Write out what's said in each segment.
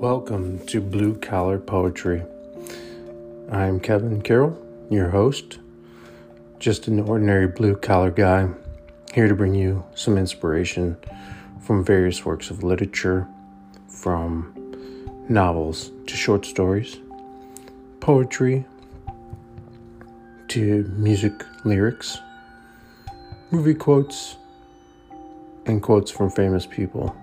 Welcome to Blue Collar Poetry. I'm Kevin Carroll, your host, just an ordinary blue collar guy, here to bring you some inspiration from various works of literature, from novels to short stories, poetry to music lyrics, movie quotes, and quotes from famous people.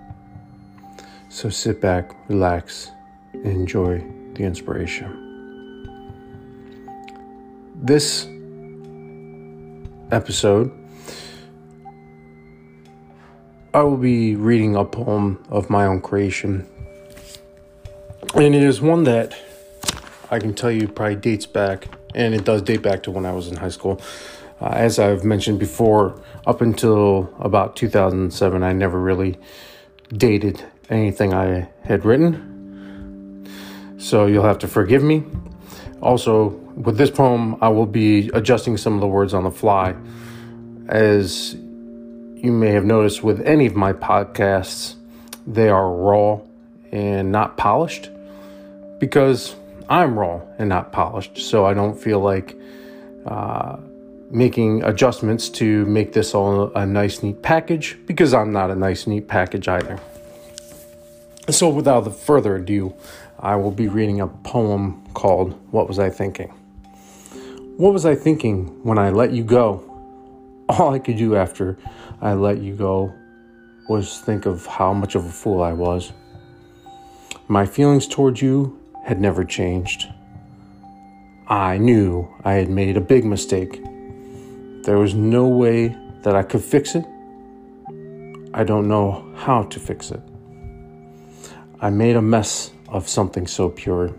So sit back, relax, and enjoy the inspiration. This episode, I will be reading a poem of my own creation. And it is one that I can tell you probably dates back, and it does date back to when I was in high school. Uh, as I've mentioned before, up until about 2007, I never really dated anything I had written. So you'll have to forgive me. Also, with this poem, I will be adjusting some of the words on the fly. As you may have noticed with any of my podcasts, they are raw and not polished because I'm raw and not polished. So I don't feel like uh, making adjustments to make this all a nice, neat package because I'm not a nice, neat package either. So, without further ado, I will be reading a poem called What Was I Thinking? What was I thinking when I let you go? All I could do after I let you go was think of how much of a fool I was. My feelings toward you had never changed. I knew I had made a big mistake. There was no way that I could fix it. I don't know how to fix it. I made a mess of something so pure.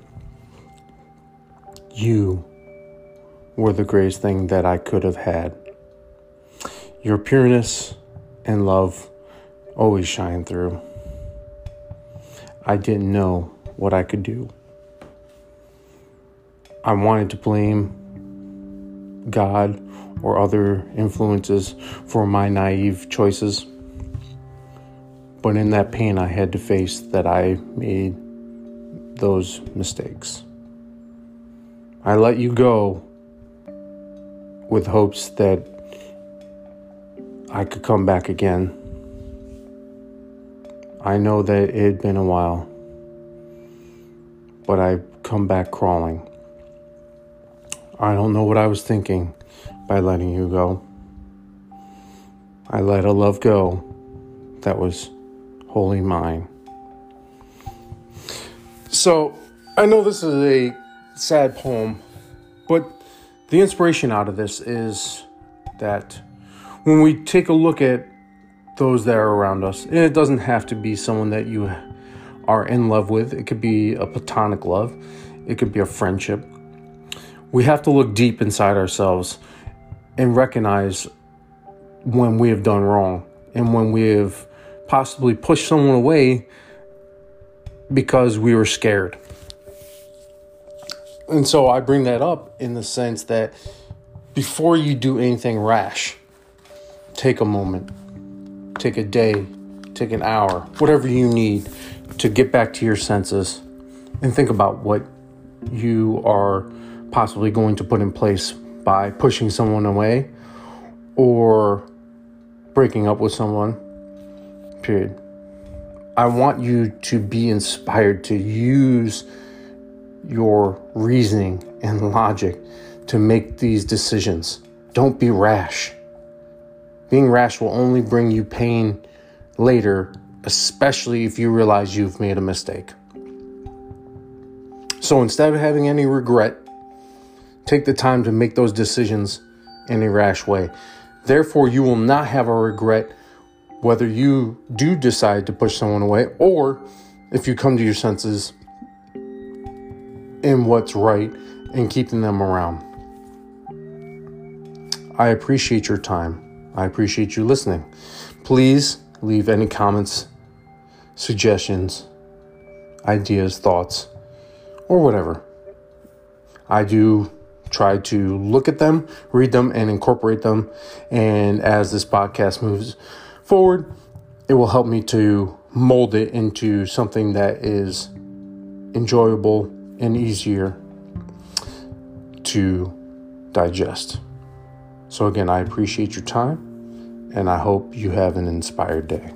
You were the greatest thing that I could have had. Your pureness and love always shine through. I didn't know what I could do. I wanted to blame God or other influences for my naive choices. But in that pain, I had to face that I made those mistakes. I let you go with hopes that I could come back again. I know that it had been a while, but I come back crawling. I don't know what I was thinking by letting you go. I let a love go that was wholly mine. So, I know this is a sad poem, but the inspiration out of this is that when we take a look at those that are around us, and it doesn't have to be someone that you are in love with, it could be a platonic love, it could be a friendship. We have to look deep inside ourselves and recognize when we have done wrong and when we have possibly push someone away because we were scared. And so I bring that up in the sense that before you do anything rash, take a moment, take a day, take an hour, whatever you need to get back to your senses and think about what you are possibly going to put in place by pushing someone away or breaking up with someone period. I want you to be inspired to use your reasoning and logic to make these decisions. Don't be rash. Being rash will only bring you pain later, especially if you realize you've made a mistake. So instead of having any regret, take the time to make those decisions in a rash way. Therefore, you will not have a regret whether you do decide to push someone away or if you come to your senses in what's right and keeping them around. I appreciate your time. I appreciate you listening. Please leave any comments, suggestions, ideas, thoughts, or whatever. I do try to look at them, read them, and incorporate them. And as this podcast moves, forward, it will help me to mold it into something that is enjoyable and easier to digest. So, again, I appreciate your time and I hope you have an inspired day.